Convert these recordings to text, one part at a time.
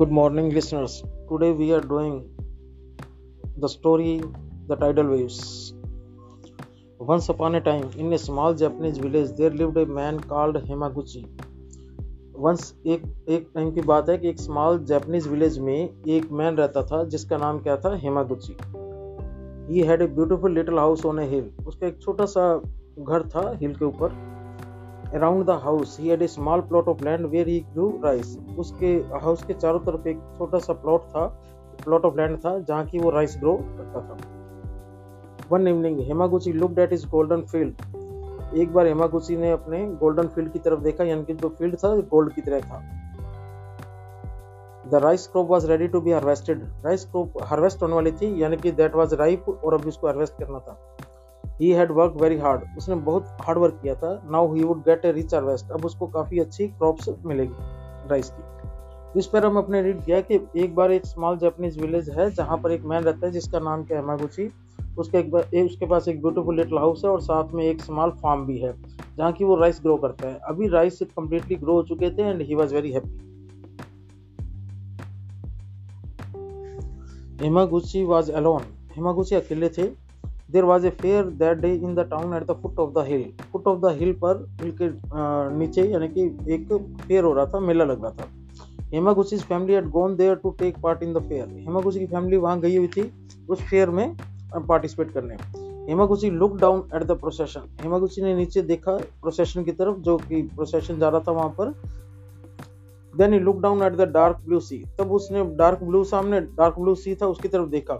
Good morning, listeners. Today we are doing the story The Tidal Waves. Once upon a time, in a small Japanese village, there lived a man called Hemaguchi. Once एक एक time की बात है कि एक small Japanese village में एक man रहता था जिसका नाम क्या था Hamaguchi he had a beautiful little house on a hill उसका एक छोटा सा घर था हिल के ऊपर around the house he had a small plot of land where he grew rice उसके हाउस के चारों तरफ़ एक छोटा सा प्लॉट था। प्लॉट ऑफ़ लैंड था जहाँ की वो राइस ग्रो करता था। One evening Hamaguchi looked at his golden field एक बार हेमागुची ने अपने गोल्डन फ़ील्ड की तरफ़ देखा, यानी कि जो फ़ील्ड था गोल्ड की तरह था। The rice crop was ready to be harvested rice crop harvest होने वाली थी, यानी कि दैट वॉज़ राइप और अभी उसको हार्वेस्ट करना था। He had work very hard उसने बहुत हार्ड वर्क किया था। Now he would get a rich harvest अब उसको काफ़ी अच्छी क्रॉप्स मिलेगी राइस की। इस पर हम अपने रीड किया कि एक बार एक स्मॉल जापानीज विलेज है जहाँ पर एक मैन रहता है जिसका नाम क्या है? हेमागुची उसके एक बार एक उसके पास एक ब्यूटीफुल लिटिल हाउस है और साथ में एक स्मॉल फार्म भी है जहाँ की वो राइस ग्रो करता है। अभी राइस कम्प्लीटली ग्रो हो चुके थे and he was very happy Hamaguchi was alone Hamaguchi अकेले थे। There was a fair that day in the town at the foot of the hill foot of the hill पर hill के नीचे यानी कि एक फेयर हो रहा था, मेला लग रहा था। Hamaguchi's family had gone there to take part in the fair Hamaguchi की फैमिली वहाँ गई हुई थी उस फेयर में पार्टिसिपेट करने। Hama Hamaguchi look down at the procession Hamaguchi ने नीचे देखा प्रोसेशन की तरफ़, जो कि प्रोसेशन जा रहा था वहाँ पर। Then he look down at the dark blue sea तब उसने डार्क ब्लू सामने डार्क ब्लू सी था, उसकी तरफ़ देखा।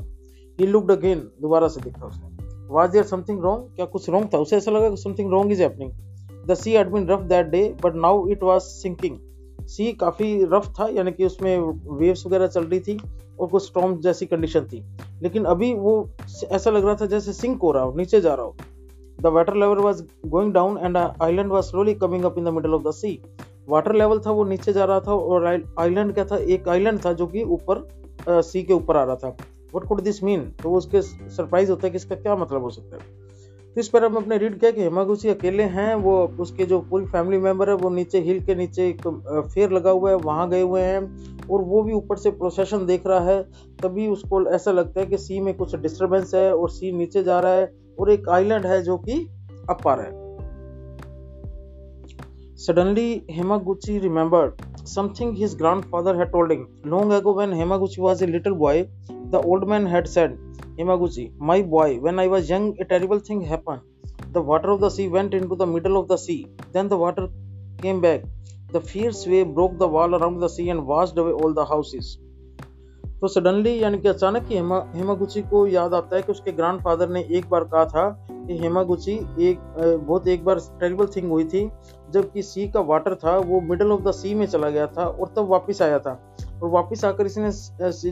ही लुक्ड अगेन दोबारा से देखा उसने। वाज देयर समथिंग रॉन्ग क्या कुछ रॉन्ग था? उसे ऐसा लगा कि something wrong is happening the sea had been rough that day but now it was sinking sea काफ़ी रफ था, यानी कि उसमें वेव्स वगैरह चल रही थी और कुछ स्टॉर्म जैसी कंडीशन थी। लेकिन अभी वो ऐसा लग रहा था जैसे सिंक हो रहा हो, नीचे जा रहा हो। The water level was going down and island was slowly coming up in the middle of the sea water level था, वो नीचे जा रहा था और आइलैंड क्या था? एक आइलैंड था जो कि ऊपर सी के ऊपर आ रहा था। वट कुड दिस मीन तो उसके सरप्राइज़ होता है कि इसका क्या मतलब हो सकता है। तो इस पर हम अपने रीड किया कि हेमागुची अकेले हैं वो उसके जो पूरी फैमिली मेंबर है वो नीचे हिल के नीचे एक फेयर लगा हुआ है वहाँ गए हुए हैं और वो भी ऊपर से प्रोसेशन देख रहा है। तभी उसको ऐसा लगता है कि सी में कुछ डिस्टरबेंस है और सी नीचे जा रहा है और एक आइलैंड है जो कि अप आ रहा है। Suddenly, Hemaguchi remembered something his grandfather had told him. Long ago, when Hemaguchi was a little boy, the old man had said, Hemaguchi, my boy, when I was young, a terrible thing happened. The water of the sea went into the middle of the sea. Then the water came back. The fierce wave broke the wall around the sea and washed away all the houses. तो suddenly यानी कि अचानक ही Hema Hamaguchi को याद आता है कि उसके ग्रैंडफादर ने एक बार कहा था कि हेमागुची एक बहुत एक बार टेरिबल थिंग हुई थी जबकि सी का वाटर था वो मिडल ऑफ़ द सी में चला गया था और तब वापस आया था और वापस आकर इसने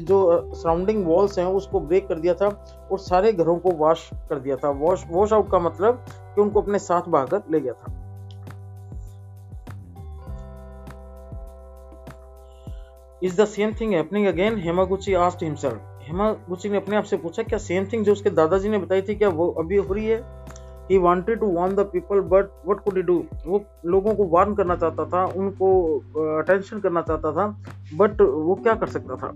जो सराउंडिंग वॉल्स हैं, उसको ब्रेक कर दिया था और सारे घरों को वॉश कर दिया था। वॉश वॉश आउट का मतलब कि उनको अपने साथ बहाकर ले गया था। Is the same thing happening again Hamaguchi asked himself Hamaguchi ने अपने आप से पूछा, क्या सेम थिंग जो उसके दादाजी ने बताई थी, क्या वो अभी हो रही है? He wanted to warn the people but what could do वो लोगों को वार्न करना चाहता था, उनको अटेंशन करना चाहता था बट वो क्या कर सकता था?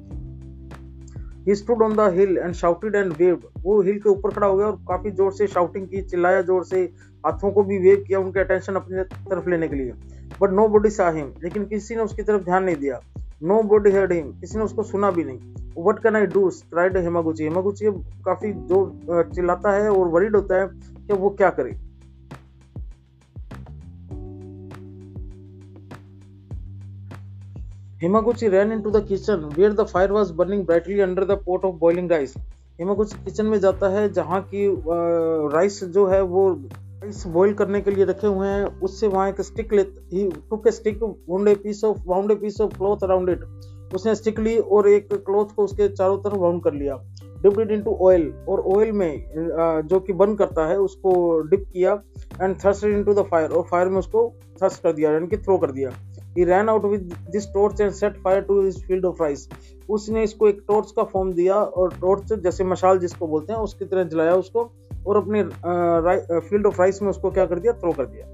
He stood on the hill and shouted and waved वो हिल के ऊपर खड़ा हो गया और काफ़ी ज़ोर से शाउटिंग की, चिल्लाया ज़ोर से, हाथों को भी वेव किया उनके अटेंशन अपनी तरफ़ लेने के लिए। But nobody saw him लेकिन किसी ने उसकी तरफ़ ध्यान नहीं दिया। नो बॉडी हेड हिम किसी ने उसको सुना भी नहीं। What can I do tried Hamaguchi Hamaguchi काफ़ी ज़ोर चिल्लाता है और वरीड होता है कि वो क्या करे। Himaguchi ran into the kitchen where the fire was burning brightly under the pot of boiling rice. Hamaguchi kitchen में जाता है जहाँ की राइस जो है वो राइस बॉईल करने के लिए रखे हुए हैं। उससे वहाँ एक स्टिक ले, he took a stick wound a piece of wound a piece of cloth around it उसने स्टिक ली और एक क्लॉथ को उसके चारों तरफ़ वाउंड कर लिया। डिप्ड इट इनटू ऑयल और ऑयल में जो कि बर्न करता है, उसको डिप किया and thrust into the fire और फायर में उसको थर्स्ट कर दिया, यानी कि थ्रो कर दिया। He ran out with this torch and set fire to his field of rice उसने इसको एक टॉर्च का फॉर्म दिया और टॉर्च जैसे मशाल जिसको बोलते हैं, उसकी तरह जलाया उसको और अपने फ़ील्ड ऑफ़ राइस में उसको क्या कर दिया? थ्रो कर दिया।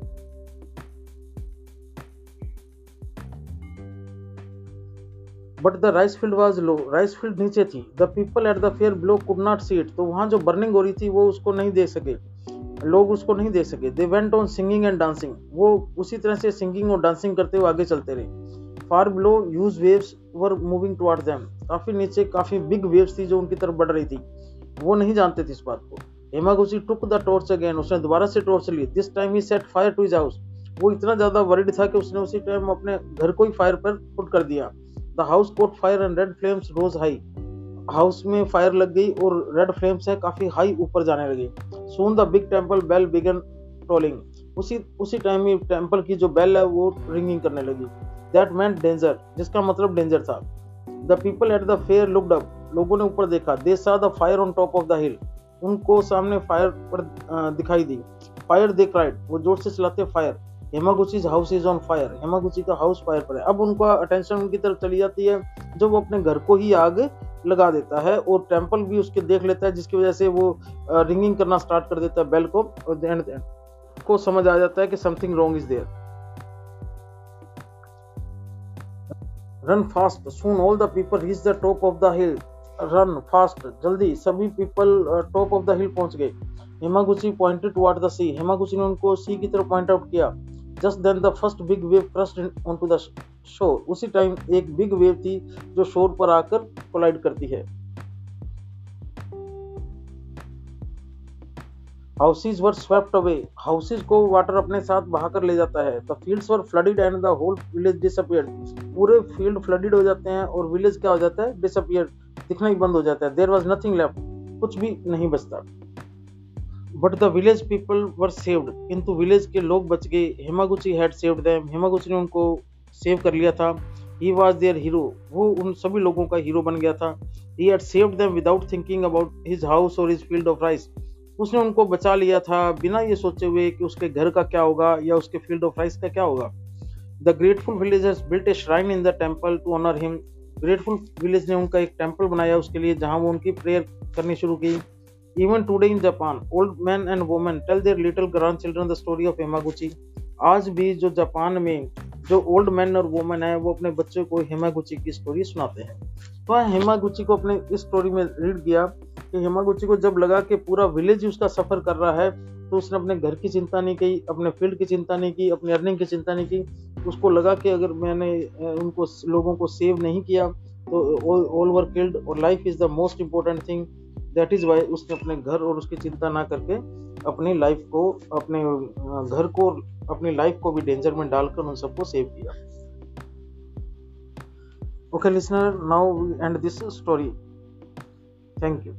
But the rice field was low rice field नीचे थी। The people at the fair below could not see it तो वहाँ जो बर्निंग हो रही थी, वो उसको नहीं दे सके। लोग उसको नहीं दे सके। They went on singing and dancing वो उसी तरह से सिंगिंग और डांसिंग करते हुए आगे चलते रहे। Far below huge waves were moving toward them काफ़ी नीचे, काफ़ी बिग वेव्स थी जो उनकी तरफ़ बढ़ रही थी। वो नहीं जानते थे इस बात को। Hamaguchi took the torch again उसने दोबारा से torch Lee. This time he set fire to his house वो इतना ज़्यादा वरिड था कि उसने उसी टाइम अपने घर को ही फायर पर पुट कर दिया। The house caught fire and red flames rose high house में फायर लग गई और रेड फ्लेम्स है काफ़ी हाई ऊपर जाने लगी। Soon the big temple bell began tolling उसी उसी टाइम में टेंपल की जो बेल है वो रिंगिंग करने लगी। दैट मैन डेंजर जिसका मतलब डेंजर था। The people at the fair looked up लोगों ने ऊपर देखा। They saw the fire on top of the hill उनको सामने फायर पर दिखाई दी। फायर दे क्राइड वो ज़ोर से चलाते fire Hamaguchi house is on fire Hamaguchi का हाउस फायर पर है। अब उनका अटेंशन उनकी तरफ़ चली जाती है, जो वो अपने घर को ही आग लगा देता है और टेंपल भी उसके देख लेता है, जिसकी वजह से वो रिंगिंग करना स्टार्ट कर देता है बेल को, और एंड को समझ आ जाता है कि something wrong is there run fast soon all the people reach the top of the hill run fast जल्दी. सभी people top of the hill पहुँच गए। Hamaguchi pointed toward the sea Hamaguchi ने उनको सी की तरफ़ पॉइंट आउट किया। Just then the first big wave crashed onto the shore उसी टाइम एक बिग वेव थी जो शोर पर आकर कोलाइड करती है। Houses were swept away houses को वाटर अपने साथ बहाकर ले जाता है। The fields were flooded and the whole village disappeared पूरे फ़ील्ड फ्लडेड हो जाते हैं और विलेज क्या हो जाता है? डिसअपियर दिखना ही बंद हो जाता है। देर वॉज़ नथिंग लेफ़्ट कुछ भी नहीं बचता। But the village people were saved किंतु विलेज के लोग बच गए। Hamaguchi had saved them Hamaguchi ने उनको सेव कर लिया था। ही वॉज़ देयर हीरो वो उन सभी लोगों का हीरो बन गया था। He had saved them without thinking about his house और हिज फ़ील्ड ऑफ़ राइस उसने उनको बचा लिया था बिना ये सोचे हुए कि उसके घर का क्या होगा या उसके फ़ील्ड ऑफ़ राइस का क्या होगा। The grateful villagers built a shrine in the temple to honour him grateful village ने उनका एक टेंपल बनाया उसके लिए, जहाँ वो उनकी प्रेयर करनी शुरू की। Even today in Japan, old men and women tell their little grandchildren the story of Hamaguchi आज भी जो जापान में जो ओल्ड मैन और वुमेन है वो अपने बच्चों को हेमागुची की स्टोरी सुनाते हैं। तो हेमागुची को अपने इस स्टोरी में रीड किया कि हेमागुची को जब लगा कि पूरा विलेज उसका सफ़र कर रहा है तो उसने अपने घर की चिंता नहीं की अपने फ़ील्ड की चिंता नहीं की अपनी अर्निंग की चिंता नहीं की। उसको लगा कि अगर मैंने उनको लोगों को सेव नहीं किया तो ऑल वर किल्ड और life is the most important thing that is why उसने अपने घर और उसकी चिंता ना करके अपनी लाइफ को, अपने घर को अपनी लाइफ को भी डेंजर में डालकर उन सबको सेव किया। Okay listener now and this story thank you